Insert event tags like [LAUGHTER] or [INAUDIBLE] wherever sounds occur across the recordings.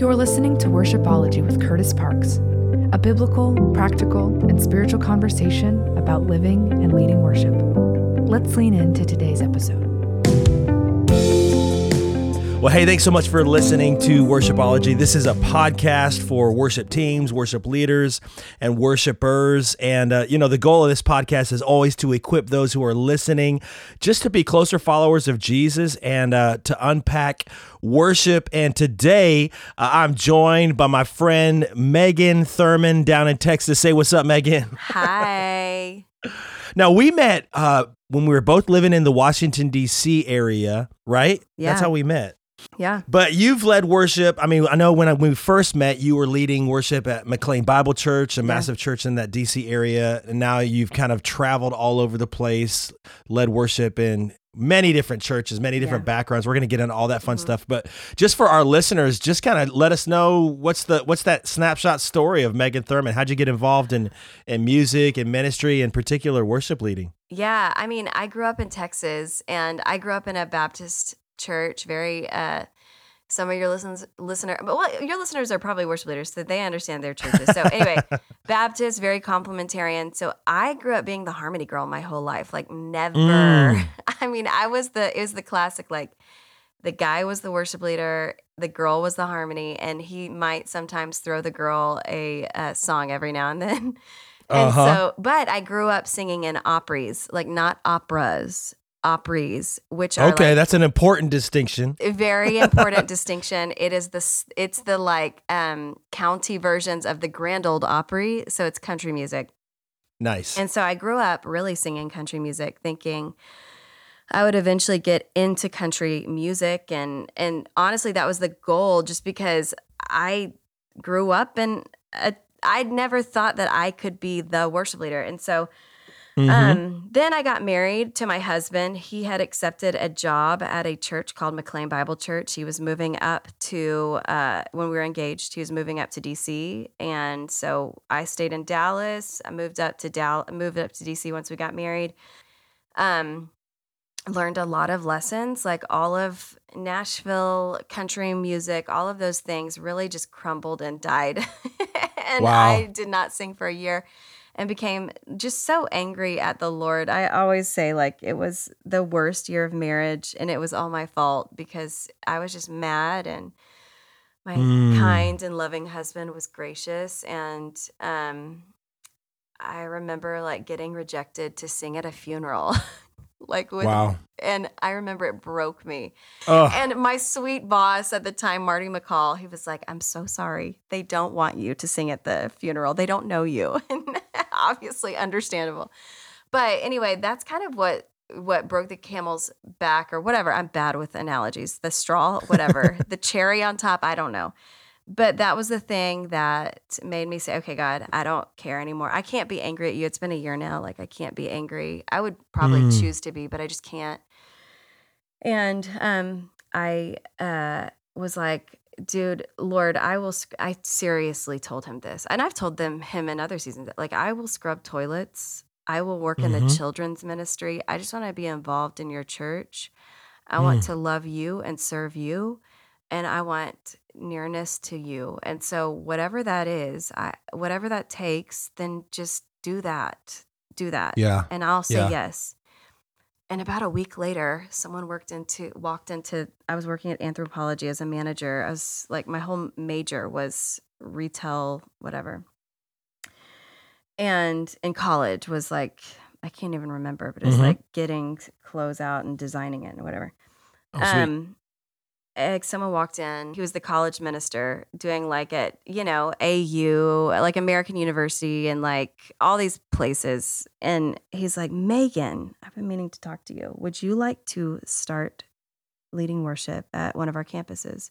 You're listening to Worshipology with Kurtis Parks, a biblical, practical, and spiritual conversation about living and leading worship. Let's lean into today's episode. Well, hey, thanks so much for listening to Worshipology. This is a podcast for worship teams, worship leaders, and worshipers. And, uh, you know, the goal of this podcast is always to equip those who are listening just to be closer followers of Jesus and uh, to unpack worship. And today uh, I'm joined by my friend Magen Thurman down in Texas. Say what's up, Magen. [LAUGHS] Hi. Now, we met uh, when we were both living in the Washington, D.C. area, right? Yeah. That's how we met. Yeah. But you've led worship. I mean, I know when, I, when we first met, you were leading worship at McLean Bible Church, a massive church in that DC area. And now you've kind of traveled all over the place, led worship in many different churches, many different Yeah. backgrounds. We're going to get into all that fun mm-hmm. stuff. But just for our listeners, just kind of let us know what's the what's that snapshot story of Magen Thurman? How'd you get involved in in music and ministry, in particular worship leading? Yeah. I mean, I grew up in Texas and I grew up in a Baptist church, very, uh, some of your listens, listener, but well, your listeners are probably worship leaders, so they understand their churches. So anyway, [LAUGHS] Baptist, very complementarian. So I grew up being the harmony girl my whole life. Like never. Mm. [LAUGHS] I mean, I was the it was the classic like the guy was the worship leader, the girl was the harmony, and he might sometimes throw the girl a, uh song every now and then. [LAUGHS] And Uh-huh. so, but I grew up singing in operas, like not operas, operas, which are Okay, like that's an important distinction. very important distinction. It is the it's the like um county versions of the Grand Ole Opry, so it's country music. Nice. And so I grew up really singing country music, thinking I would eventually get into country music and and honestly that was the goal just because I grew up and I'd never thought that I could be the worship leader. And so Mhm. um, then I got married to my husband. He had accepted a job at a church called McLean Bible Church. He was moving up to, uh, when we were engaged, he was moving up to DC. And so I stayed in Dallas. I moved up to Dal- moved up to DC once we got married. Um, learned a lot of lessons, like all of Nashville country music, all of those things really just crumbled and died. [LAUGHS] and Wow. I did not sing for a year and became just so angry at the Lord. I always say, like, it was the worst year of marriage and it was all my fault because I was just mad and my Mm. kind and loving husband was gracious. And um, I remember like getting rejected to sing at a funeral. [LAUGHS] like with Wow. and I remember it broke me. Ugh. And my sweet boss at the time, Marty McCall, he was like, I'm so sorry. They don't want you to sing at the funeral. They don't know you. [LAUGHS] [LAUGHS] Obviously understandable. But anyway, that's kind of what what broke the camel's back or whatever. I'm bad with analogies. The straw, whatever. [LAUGHS] the cherry on top, I don't know. But that was the thing that made me say, okay, God, I don't care anymore. I can't be angry at you. It's been a year now. Like, I can't be angry. I would probably Mm. choose to be, but I just can't. And um, I uh, was like, dude, Lord, I will. sc- I seriously told him this, and I've told them him in other seasons. Like, I will scrub toilets. I will work in the Mhm. children's ministry. I just want to be involved in your church. I want Mm. to love you and serve you, and I want nearness to you. And so, whatever that is, I whatever that takes, then just do that. Do that Yeah. and I'll say Yeah. yes. And about a week later, someone worked into walked into I was working at Anthropologie as a manager. I was like my whole major was retail whatever. And in college was like I can't even remember, but it was Mhm. like getting clothes out and designing it and whatever. Oh. Um, eh, someone walked in. He was the college minister doing like at you know AU, like American University, and like all these places. And he's like, Magen, I've been meaning to talk to you. Would you like to start leading worship at one of our campuses?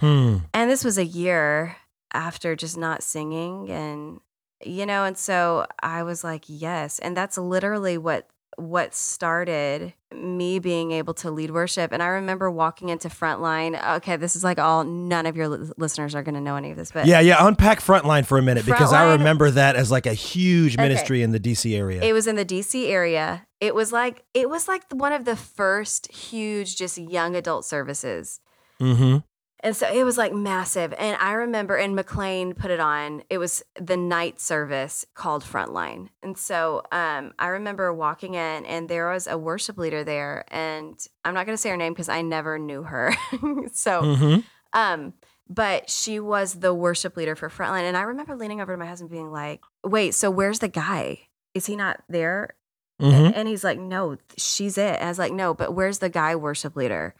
Hmm. And this was a year after just not singing and you know and so I was like yes and that's literally what what started me being able to lead worship and I remember walking into frontline okay this is like all none of your li- listeners are going to know any of this but Yeah, yeah. Unpack Frontline for a minute because I remember that as like a huge Okay. ministry in the DC area. It was in the DC area. It was like it was like one of the first huge just young adult services. mm-hmm. And so it was like massive. And I remember, and McLean put it on, it was the night service called Frontline. And so um, I remember walking in, and there was a worship leader there. And I'm not going to say her name because I never knew her. [LAUGHS] so, Mm-hmm. um, but she was the worship leader for Frontline. And I remember leaning over to my husband being like, wait, so where's the guy? Is he not there? Mm-hmm. And he's like, no, she's it. And I was like, no, but where's the guy worship leader?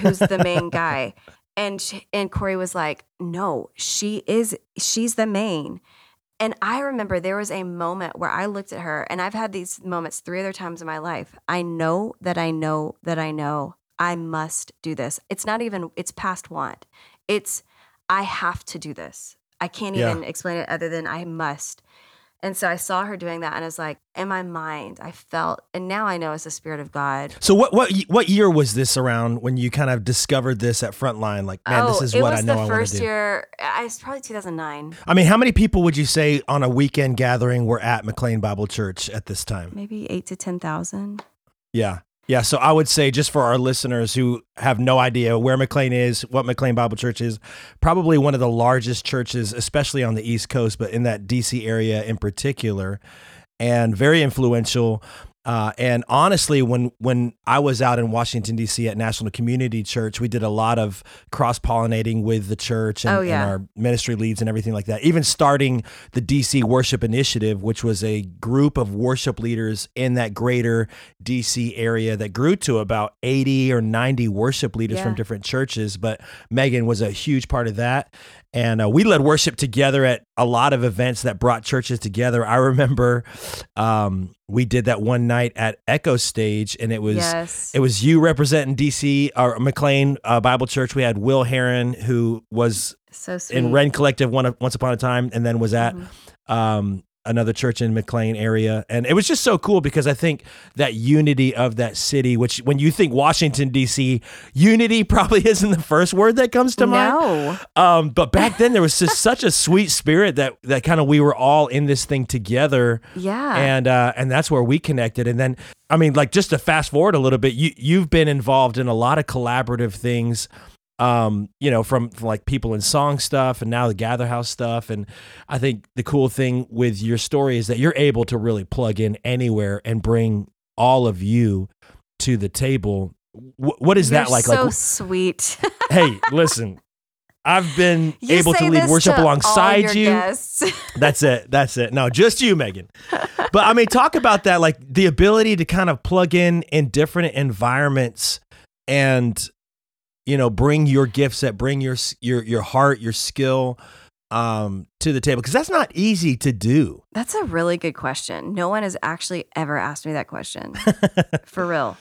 Who's the main guy? [LAUGHS] And she, and Corey was like, no, she is, she's the main. And I remember there was a moment where I looked at her, and I've had these moments three other times in my life. I know that I know that I know I must do this. It's not even, it's past want. It's, I have to do this. I can't Yeah. even explain it other than I must. And so I saw her doing that, and I was like, in my mind, I felt, and now I know it's the Spirit of God. So what what what year was this around when you kind of discovered this at Frontline? Like, man, this oh, is Oh, what I know I want to do. It was the first year. I it's probably 2009, I mean, how many people would you say on a weekend gathering were at McLean Bible Church at this time? maybe eight to ten thousand. Yeah. Yeah. So I would say, just for our listeners who have no idea where McLean is, what McLean Bible Church is, probably one of the largest churches, especially on the East Coast, but in that DC area in particular, and very influential. Uh, and honestly, when when I was out in Washington D.C. at National Community Church, we did a lot of cross pollinating with the church and, Oh, yeah. and our ministry leads and everything like that. Even starting the DC Worship Initiative, which was a group of worship leaders in that greater DC area that grew to about 80 or 90 worship leaders from different churches. But Magen was a huge part of that. And uh, we led worship together at a lot of events that brought churches together. I remember um, we did that one night at Echostage, and it was yes. it was you representing DC or McLean uh, Bible Church. We had Will Herron, who was so in Rend Collective one once upon a time, and then was at Mhm. um, another church in McLean area, and it was just so cool because I think that unity of that city, which when you think Washington D.C., unity probably [LAUGHS] isn't the first word that comes to mind. No. Um, but back then there was just such a [LAUGHS] sweet spirit that that kind of we were all in this thing together Yeah. and uh, and that's where we connected. And then, I mean, like just to fast forward a little bit, you you've been involved in a lot of collaborative things. Um, you know, from, from like people in song stuff, and now the Gather House stuff. And I think the cool thing with your story is that you're able to really plug in anywhere and bring all of you to the table. Wh- what is that You're like? So like, sweet. [LAUGHS] hey, listen. I've been You able to lead worship to alongside you. guests. [LAUGHS] That's it. That's it. No, just you, Magen. But I mean, talk about that, like the ability to kind of plug in in different environments and you know bring your gifts that bring your your your heart, your skill um to the table because that's not easy to do. That's a really good question. No one has actually ever asked me that question. [LAUGHS] For real.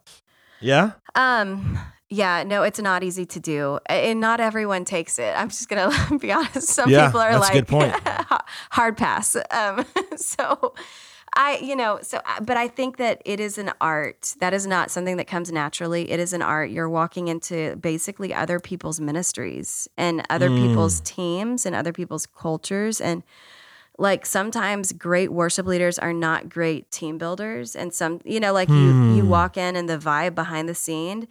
Yeah. Um yeah, no, it's not easy to do. And not everyone takes it. I'm just going [LAUGHS] to be honest. Some Yeah, people are that's a like good point. [LAUGHS] hard pass. Um so I, you know, so, but I think that it is an art. That is not something that comes naturally. It is an art. You're walking into basically other people's ministries and other Mm. people's teams and other people's cultures. And like sometimes great worship leaders are not great team builders. And some, you know, like you, you Hmm. walk in and the vibe behind the scene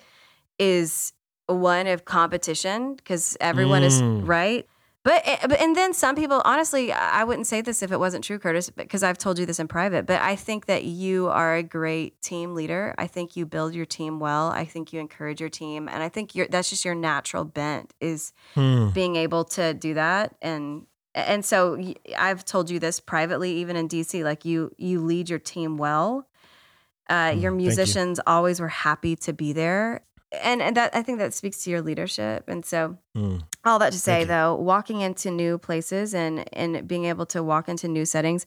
is one of competition because everyone is Mm. right. But, eh, but and then some people, honestly, I wouldn't say this if it wasn't true, Kurtis, because I've told you this in private. But I think that you are a great team leader. I think you build your team well. I think you encourage your team, and I think that's just your natural bent is Hmm. being able to do that. And and so I've told you this privately, even in DC. Like you you lead your team well. Uh, your Mm, thank you. musicians always were happy to be there, and and that I think that speaks to your leadership. And so Hmm. all that to say though walking into new places and and being able to walk into new settings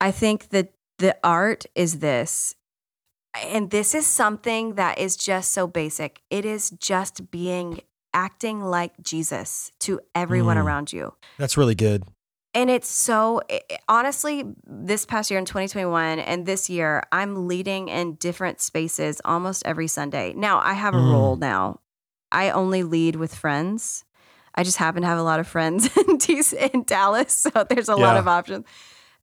i think that the art is this and this is something that is just so basic it is just being acting like jesus to everyone Mm. around you That's really good. And it's so i- i- honestly this past year in 2021 and this year i'm leading in different spaces almost every sunday. Now i have a Mm. role now. I only lead with friends. I just happen to have a lot of friends [LAUGHS] in, DC, in dallas so there's a lot of options.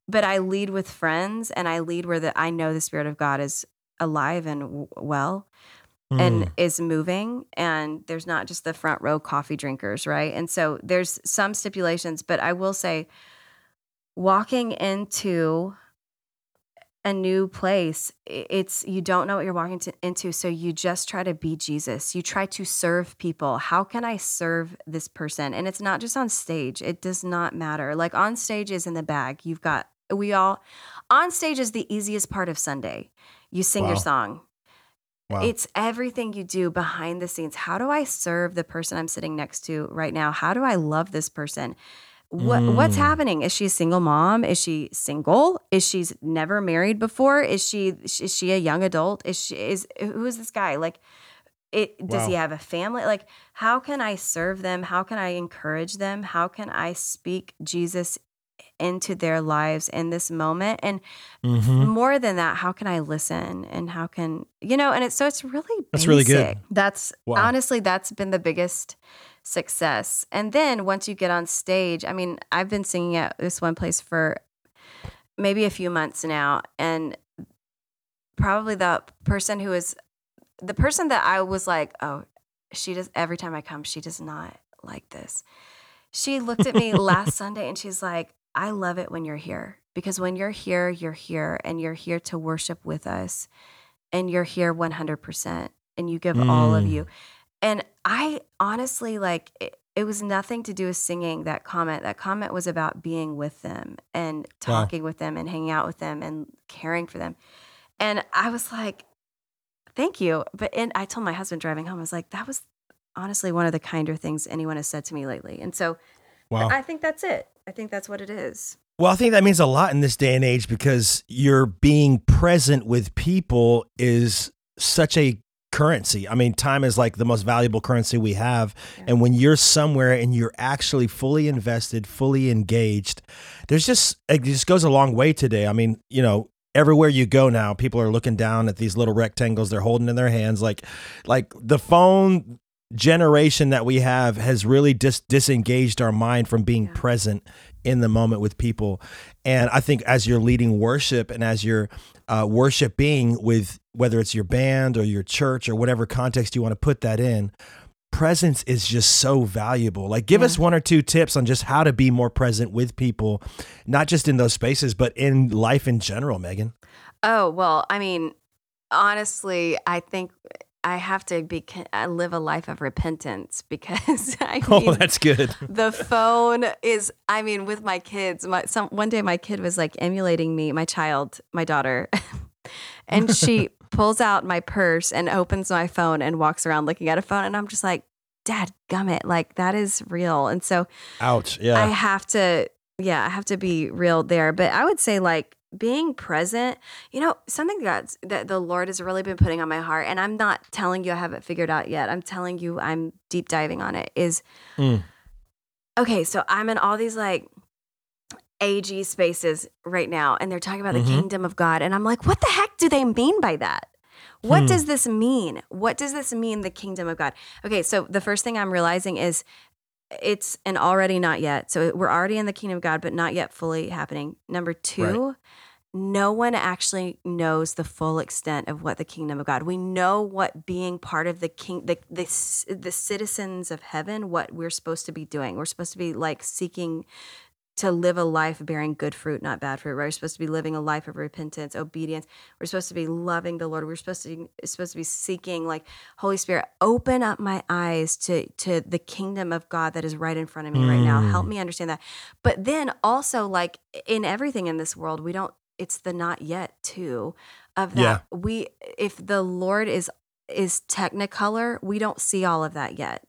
But i lead with friends and i lead where the, i know the spirit of god is alive and w- well and mm. is moving and there's not just the front row coffee drinkers right? And so there's some stipulations but i will say walking into a new place it's you don't know what you're walking to, into so you just try to be jesus. You try to serve people. How can i serve this person? And it's not just on stage. It does not matter. Like on stage is in the bag. You've got we all on stage is the easiest part of sunday. You sing your song Wow. it's everything you do behind the scenes. How do I serve the person I'm sitting next to right now? How do I love this person? What what's Mm. happening? Is she a single mom? Is she single? Is she's never married before? Is she is she a young adult? Is she is who is this guy? Like it does he have a family? Like how can I serve them? How can I encourage them? How can I speak Jesus into their lives in this moment? And Mhm. more than that, how can I listen and how can you know? And it's so it's really That's really good. That's Wow. honestly that's been the biggest success. And then once you get on stage, I mean, I've been singing at this one place for maybe a few months now, and probably the person who is the person that I was like, oh, she does every time I come, she does not like this. She looked at me last [LAUGHS] Sunday and she's like, I love it when you're here because when you're here, you're here and you're here to worship with us and you're here 100% and you give all of Mm. you. And I honestly like it, it was nothing to do with singing that comment. That comment was about being with them and Wow. talking with them and hanging out with them and caring for them. And I was like, thank you. But and I told my husband driving home, I was like, that was honestly one of the kinder things anyone has said to me lately. And so Wow. I think that's it. I think that's what it is. Well, I think that means a lot in this day and age because you're being present with people is such a currency. I mean, time is like the most valuable currency we have. Yeah. And when you're somewhere and you're actually fully invested, fully engaged, there's just, it just goes a long way today. I mean, you know, everywhere you go now, people are looking down at these little rectangles they're holding in their hands. Like, like the phone generation that we have has really dis- disengaged our mind from being Yeah. present in the moment with people. And I think as you're leading worship and as you're uh, worshiping with whether it's your band or your church or whatever context you want to put that in, presence is just so valuable. Like, give Yeah. us one or two tips on just how to be more present with people, not just in those spaces, but in life in general, Magen. Oh, well, I mean, honestly, I think I have to be I live a life of repentance because [LAUGHS] I oh, mean, Oh, that's good. the phone is i mean with my kids my some one day my kid was like emulating me my child my daughter [LAUGHS] and she [LAUGHS] pulls out my purse and opens my phone and walks around looking at a phone and i'm just like dad gummit like that is real and so Ouch. Yeah, I have to yeah i have to be real there but i would say like being present you know something that's that the lord has really been putting on my heart and i'm not telling you i haven't figured out yet i'm telling you i'm deep diving on it is Mm. okay so i'm in all these like ag spaces right now and they're talking about Mhm. the kingdom of god and i'm like what the heck do they mean by that what Hmm. does this mean what does this mean the kingdom of god okay so the first thing i'm realizing is it's an already not yet. So we're already in the kingdom of God, but not yet fully happening. Number two, no one actually knows the full extent of what the kingdom of God. We know what being part of the king, the the, the citizens of heaven, what we're supposed to be doing. We're supposed to be like seeking to live a life bearing good fruit, not bad fruit. Right? We're supposed to be living a life of repentance, obedience. We're supposed to be loving the Lord. We're supposed to be, supposed to be seeking, like Holy Spirit, open up my eyes to to the kingdom of God that is right in front of me right now. Mm. Help me understand that. But then also, like in everything in this world, we don't. It's the not yet too of that. Yeah. We if the Lord is is technicolor, we don't see all of that yet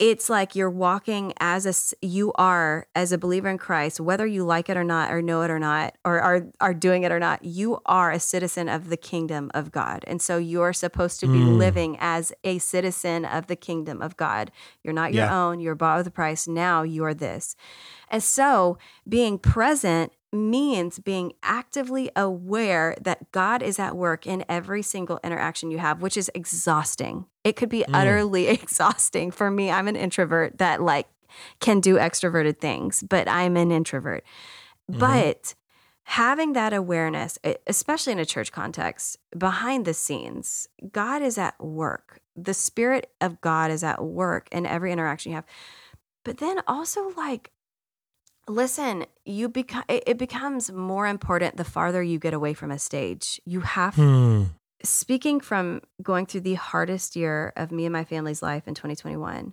it's like you're walking as a you are as a believer in Christ, whether you like it or not, or know it or not, or are are doing it or not. You are a citizen of the kingdom of God, and so you're supposed to be Mm. living as a citizen of the kingdom of God. You're not your Yeah. own. You're bought with a price. Now you are this, and so being present means being actively aware that God is at work in every single interaction you have, which is exhausting. It could be Mm. utterly [LAUGHS] exhausting for me. I'm an introvert that like can do extroverted things, but I'm an introvert. Mhm. But having that awareness, especially in a church context, behind the scenes, God is at work. the spirit of God is at work in every interaction you have. But then also like listen, you become it, becomes more important the farther you get away from a stage. You have Hmm. speaking from going through the hardest year of me and my family's life in 2021,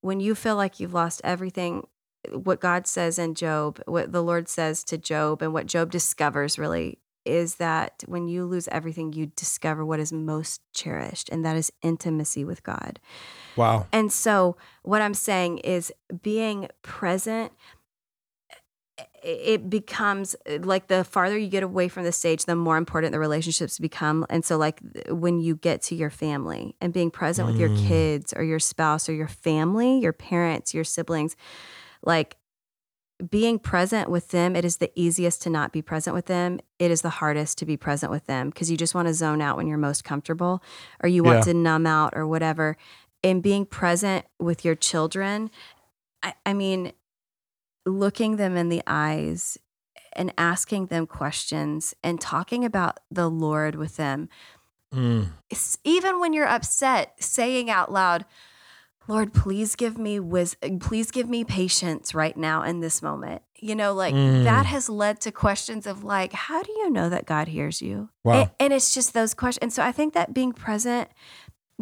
when you feel like you've lost everything, what God says in Job, what the Lord says to Job, and what Job discovers really is that when you lose everything, you discover what is most cherished, and that is intimacy with God. Wow. And so, what I'm saying is being present, it becomes like the farther you get away from the stage, the more important the relationships become. And so, like when you get to your family and being present with your Mm. kids or your spouse or your family, your parents, your siblings, like being present with them, it is the easiest to not be present with them. It is the hardest to be present with them because you just want to zone out when you're most comfortable or you want Yeah. to numb out or whatever. And being present with your children, I, I mean, looking them in the eyes and asking them questions and talking about the Lord with them. Mm. Even when you're upset, saying out loud, Lord, please give me wisdom. Please give me patience right now in this moment. You know, like Mm. that has led to questions of like, how do you know that God hears you? Wow. And, and it's just those questions. And so I think that being present,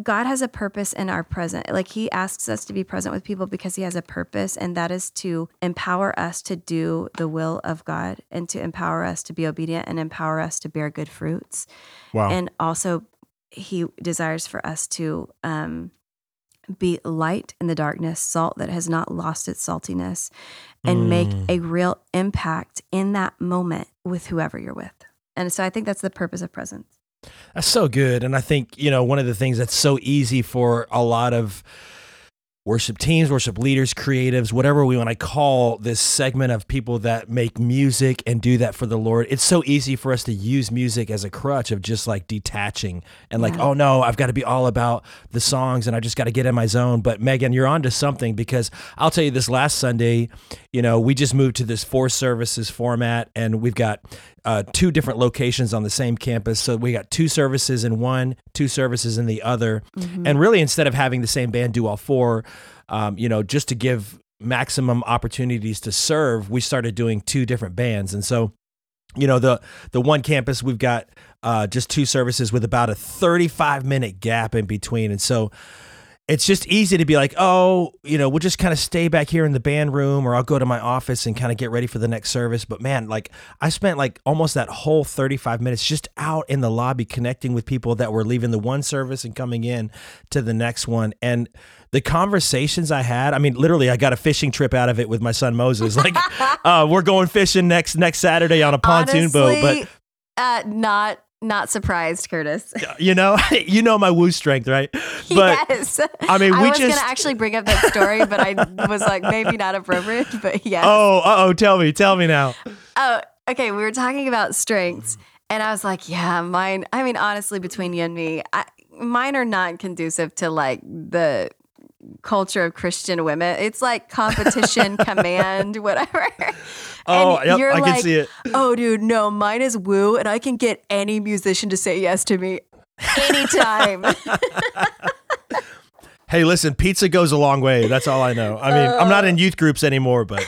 God has a purpose in our present. Like he asks us to be present with people because he has a purpose, and that is to empower us to do the will of God and to empower us to be obedient and empower us to bear good fruits. Wow. And also, he desires for us to um, be light in the darkness, salt that has not lost its saltiness, and make Mm. a real impact in that moment with whoever you're with. And so I think that's the purpose of presence. That's so good. And I think, you know, one of the things that's so easy for a lot of worship teams, worship leaders, creatives, whatever we want to call this segment of people that make music and do that for the Lord. It's so easy for us to use music as a crutch of just like detaching and like, Yeah. oh no, I've got to be all about the songs and I just got to get in my zone. But Magen, you're onto something because I'll tell you this last Sunday, you know, we just moved to this four services format and we've got uh, two different locations on the same campus. So we got two services in one, two services in the other. And really, instead of having the same band do all four, um, you know, just to give maximum opportunities to serve, we started doing two different bands. And so, you know, the the one campus we've got uh, just two services with about a 35 minute gap in between. And so it's just easy to be like, oh, you know, we'll just kind of stay back here in the band room or I'll go to my office and kind of get ready for the next service. But man, like I spent like almost that whole 35 minutes just out in the lobby connecting with people that were leaving the one service and coming in to the next one. And the conversations I had, I mean, literally, I got a fishing trip out of it with my son Moses. Like, [LAUGHS] uh, we're going fishing next next Saturday on a pontoon boat, but uh, not not surprised, Kurtis. you know, [LAUGHS] you know my woo strength, right? [LAUGHS] But yes. I mean, I we was just gonna actually bring up that story, but I was like, maybe not appropriate. But yes. oh, uh oh, tell me, tell me now. Oh, okay. We were talking about strengths, and I was like, yeah, mine. I mean, honestly, between you and me, I, mine are not conducive to like the culture of Christian women. It's like competition, [LAUGHS] command, whatever. Oh, And yep, you're I can like, see it. Oh, dude, no, mine is woo, and I can get any musician to say yes to me anytime. [LAUGHS] Hey, listen, pizza goes a long way. That's all I know. I mean, I'm not in uh. youth groups anymore, but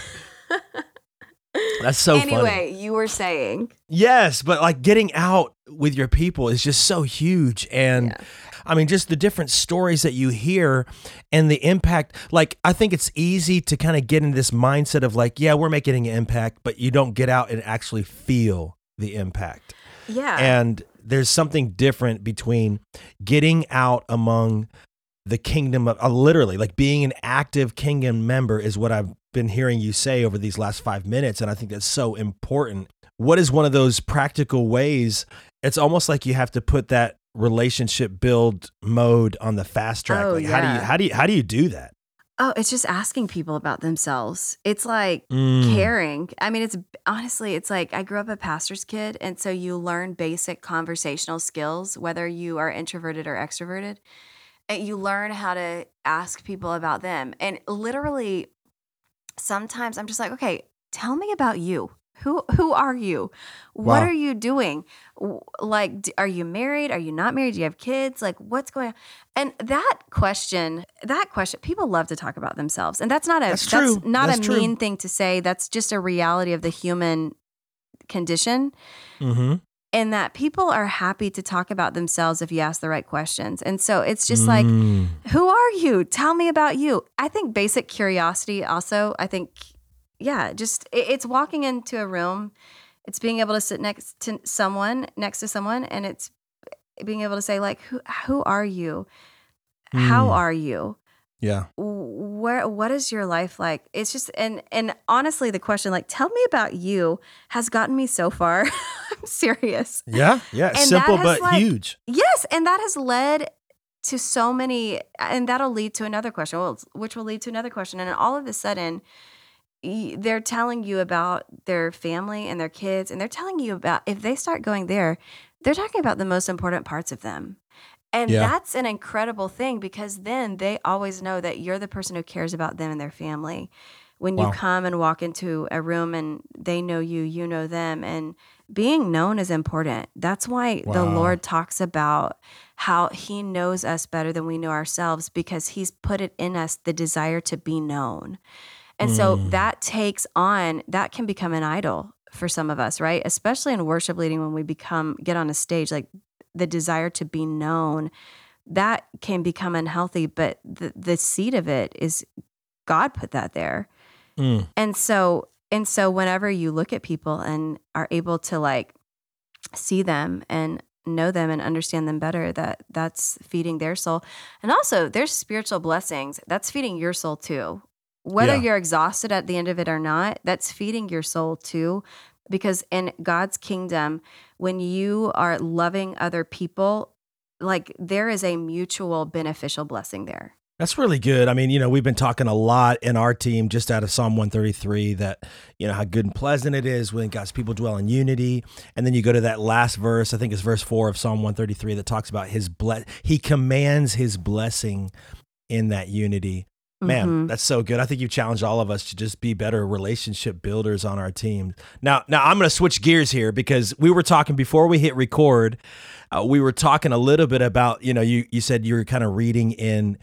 [LAUGHS] that's so funny. anyway, you were saying. Yes, but like getting out with your people is just so huge. And Yeah. I mean, just the different stories that you hear and the impact. Like, I think it's easy to kind of get in this mindset of like, yeah, we're making an impact, but you don't get out and actually feel the impact. Yeah. And there's something different between getting out among the kingdom of uh, literally like being an active kingdom member is what I've been hearing you say over these last five minutes. And I think that's so important. What is one of those practical ways? It's almost like you have to put that relationship build mode on the fast track. Oh, like how do you how do you how do you do that? oh, it's just asking people about themselves. It's like Mm. caring. I mean, it's honestly, it's like I grew up a pastor's kid. And so you learn basic conversational skills, whether you are introverted or extroverted. And you learn how to ask people about them. And literally, sometimes I'm just like, okay, tell me about you. Who who are you? What Wow. are you doing? Like are you married? Are you not married? Do you have kids? Like what's going on? And that question, that question, people love to talk about themselves. And that's not a That's true. not That's a true. mean thing to say. That's just a reality of the human condition Mm-hmm. and that people are happy to talk about themselves if you ask the right questions. And so it's just like, Mm. who are you? Tell me about you. I think basic curiosity also, I think, yeah, just it- it's walking into a room, it's being able to sit next to someone, next to someone, and it's being able to say, like, who, who are you? How Mm. are you? yeah. where what is your life like it's just and and honestly the question like tell me about you has gotten me so far [LAUGHS] i'm serious Yeah. Yeah. And Simple but like, huge. yes and that has led to so many and that'll lead to another question which will lead to another question and all of a sudden y- they're telling you about their family and their kids and they're telling you about if they start going there they're talking about the most important parts of them and Yeah. that's an incredible thing because then they always know that you're the person who cares about them and their family. When you come and walk into a room and they know you, you know them, and being known is important. That's why the Lord talks about how He knows us better than we know ourselves because He's put it in us the desire to be known. And so Mm. that takes on, that can become an idol for some of us, right? Especially in worship leading when we become, get on a stage, like the desire to be known, that can become unhealthy. But the, the seed of it is God put that there. Mm. And so, and so whenever you look at people and are able to like see them and know them and understand them better, that that's feeding their soul. And also there's spiritual blessings. That's feeding your soul too. Whether Yeah. you're exhausted at the end of it or not, that's feeding your soul too. Because in God's kingdom, when you are loving other people, like there is a mutual beneficial blessing there. That's really good. I mean, you know, we've been talking a lot in our team just out of Psalm 133 that, you know, how good and pleasant it is when God's people dwell in unity. And then you go to that last verse, I think it's verse 4 of Psalm 133 that talks about his bless he commands his blessing in that unity. Man, Mhm. that's so good. I think you've challenged all of us to just be better relationship builders on our team. Now, now I'm going to switch gears here because we were talking before we hit record. Uh, we were talking a little bit about, you know, you you said you were kind of reading in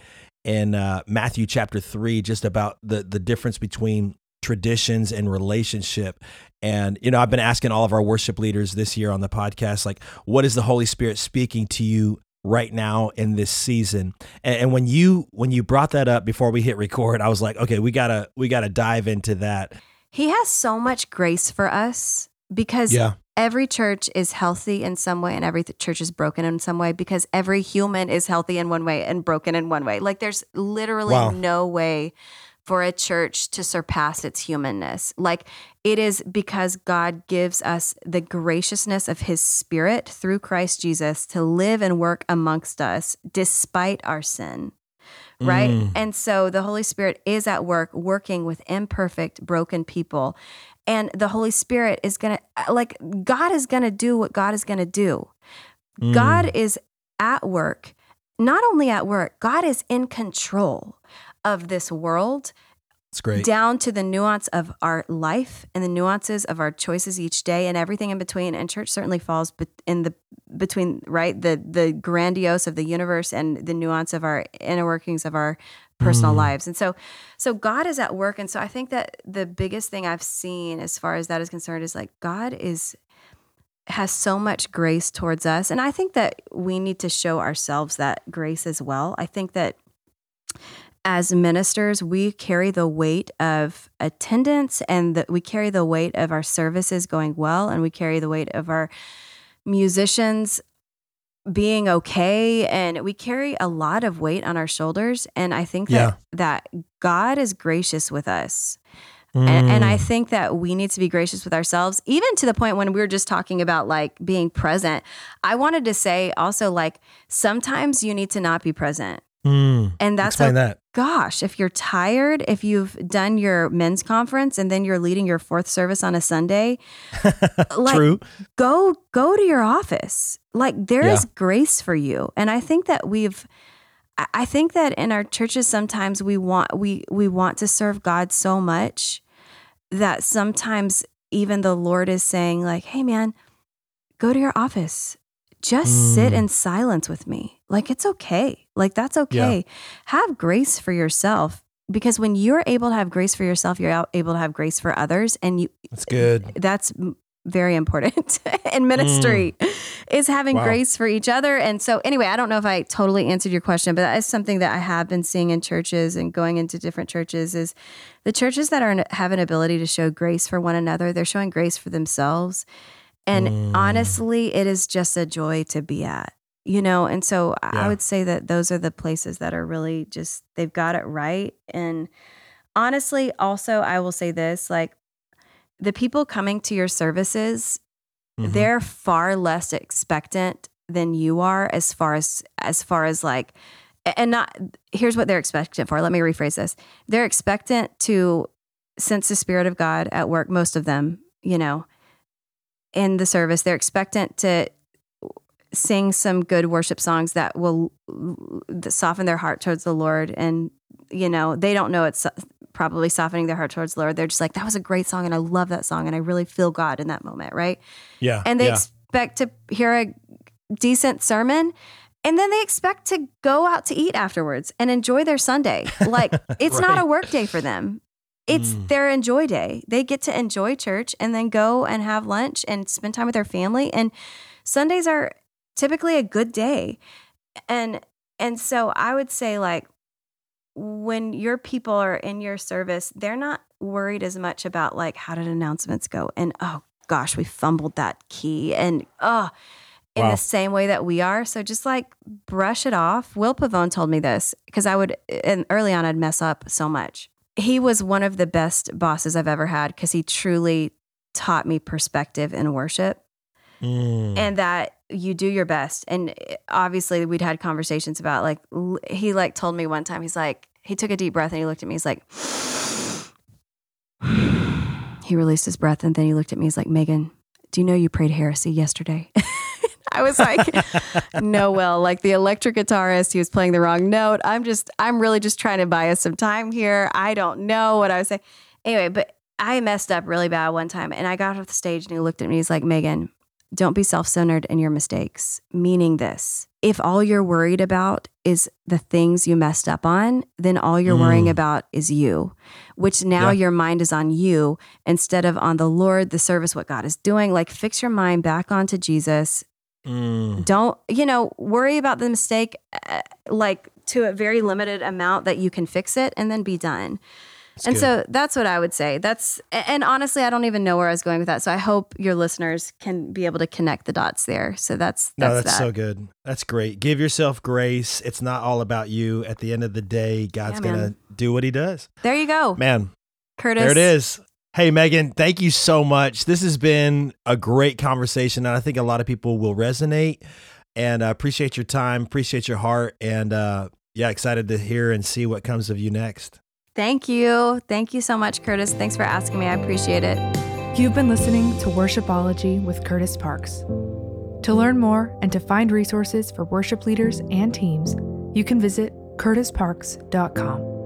in uh, Matthew chapter three, just about the the difference between traditions and relationship. And you know, I've been asking all of our worship leaders this year on the podcast, like, what is the Holy Spirit speaking to you right now in this season? And, and when you when you brought that up before we hit record, I was like, okay, we gotta we gotta dive into that. He has so much grace for us because Yeah. every church is healthy in some way and every th- church is broken in some way because every human is healthy in one way and broken in one way. Like there's literally Wow. no way for a church to surpass its humanness. Like it is because God gives us the graciousness of his spirit through Christ Jesus to live and work amongst us despite our sin right? Mm. And so the Holy Spirit is at work working with imperfect, broken people. And the Holy Spirit is going to, like, God is going to do what God is going to do. Mm. God is at work, not only at work, God is in control of this world It's great. down to the nuance of our life and the nuances of our choices each day and everything in between. And church certainly falls in the between right? The the grandiose of the universe and the nuance of our inner workings of our personal Mm. lives. And so so god is at work. And so i think that the biggest thing i've seen as far as that is concerned is like god is has so much grace towards us. And i think that we need to show ourselves that grace as well. I think that as ministers, we carry the weight of attendance and we carry the weight of our services going well and we carry the weight of our musicians being okay and we carry a lot of weight on our shoulders and I think that that God is gracious with us. And, and I Mm. think that we need to be gracious with ourselves, even to the point when we were just talking about like being present. I wanted to say also, like, sometimes you need to not be present. Mm. And that's Explain o- that. Gosh, if you're tired, if you've done your men's conference and then you're leading your fourth service on a Sunday, [LAUGHS] like True. go go to your office. Like there is Yeah. grace for you. And I think that we've I- I think that in our churches sometimes we want we we want to serve God so much that sometimes even the Lord is saying, like, hey, man, go to your office. Just sit Mm. in silence with me. Like, it's okay. Like, that's okay. Have grace for yourself because when you're able to have grace for yourself, you're able to have grace for others. And you, That's good. that's very important [LAUGHS] in ministry is having Wow. grace for each other and so anyway i don't know if i totally answered your question but that is something that i have been seeing in churches and going into different churches is the churches that are have an ability to show grace for one another they're showing grace for themselves and Mm. honestly it is just a joy to be at you know and so I- Yeah. i would say that those are the places that are really just they've got it right and honestly also i will say this like the people coming to your services Mhm. they're far less expectant than you are as far as as far as like and not here's what they're expectant for let me rephrase this they're expectant to sense the spirit of god at work most of them you know in the service. They're expectant to sing some good worship songs that will soften their heart towards the lord. And you know they don't know it's probably softening their heart towards the lord. They're just like that was a great song and i love that song and i really feel god in that moment right? Yeah. and they yeah. expect to hear a decent sermon and then they expect to go out to eat afterwards and enjoy their sunday. Like [LAUGHS] it's not a work day for them it's Mm. their enjoy day. They get to enjoy church and then go and have lunch and spend time with their family. And sundays are typically a good day. And and so i would say like when your people are in your service they're not worried as much about like how did announcements go? And oh gosh we fumbled that key. And oh in Wow. the same way that we are. So just like brush it off. Will pavone told me this because i would and early on i'd mess up so much he was one of the best bosses i've ever had because he truly taught me perspective in worship. Mm. and that you do your best. And eh, obviously we'd had conversations about like l- he like told me one time he's like he took a deep breath and he looked at me he's like [SIGHS] he released his breath and then he looked at me he's like magen do you know you prayed heresy yesterday [LAUGHS] i was like [LAUGHS] no well like the electric guitarist he was playing the wrong note i'm just i'm really just trying to buy us some time here i don't know what i was saying anyway but i messed up really bad one time and i got off the stage and he looked at me he's like magen don't be self centered in your mistakes. Meaning this if all you're worried about is the things you messed up on, then all you're worrying Mm. about is you, which now Yeah. your mind is on you instead of on the Lord, the service, what God is doing. Like fix your mind back onto Jesus. Mm. Don't, you know, worry about the mistake uh, like to a very limited amount that you can fix it and then be done. That's And good. so that's what I would say. That's and honestly, I don't even know where I was going with that. So I hope your listeners can be able to connect the dots there. So that's that's, No, that's that. so good. That's great. Give yourself grace. It's not all about you. At the end of the day, God's Yeah, going to do what he does. there you go, Man, Kurtis. there it is. Hey, Magen, thank you so much. This has been a great conversation, and I think a lot of people will resonate. And I appreciate your time, appreciate your heart, and uh, yeah, excited to hear and see what comes of you next. Thank you, thank you so much, Kurtis. Thanks for asking me. I appreciate it. You've been listening to Worshipology with Kurtis Parks. To learn more and to find resources for worship leaders and teams, you can visit kurtisparks.com.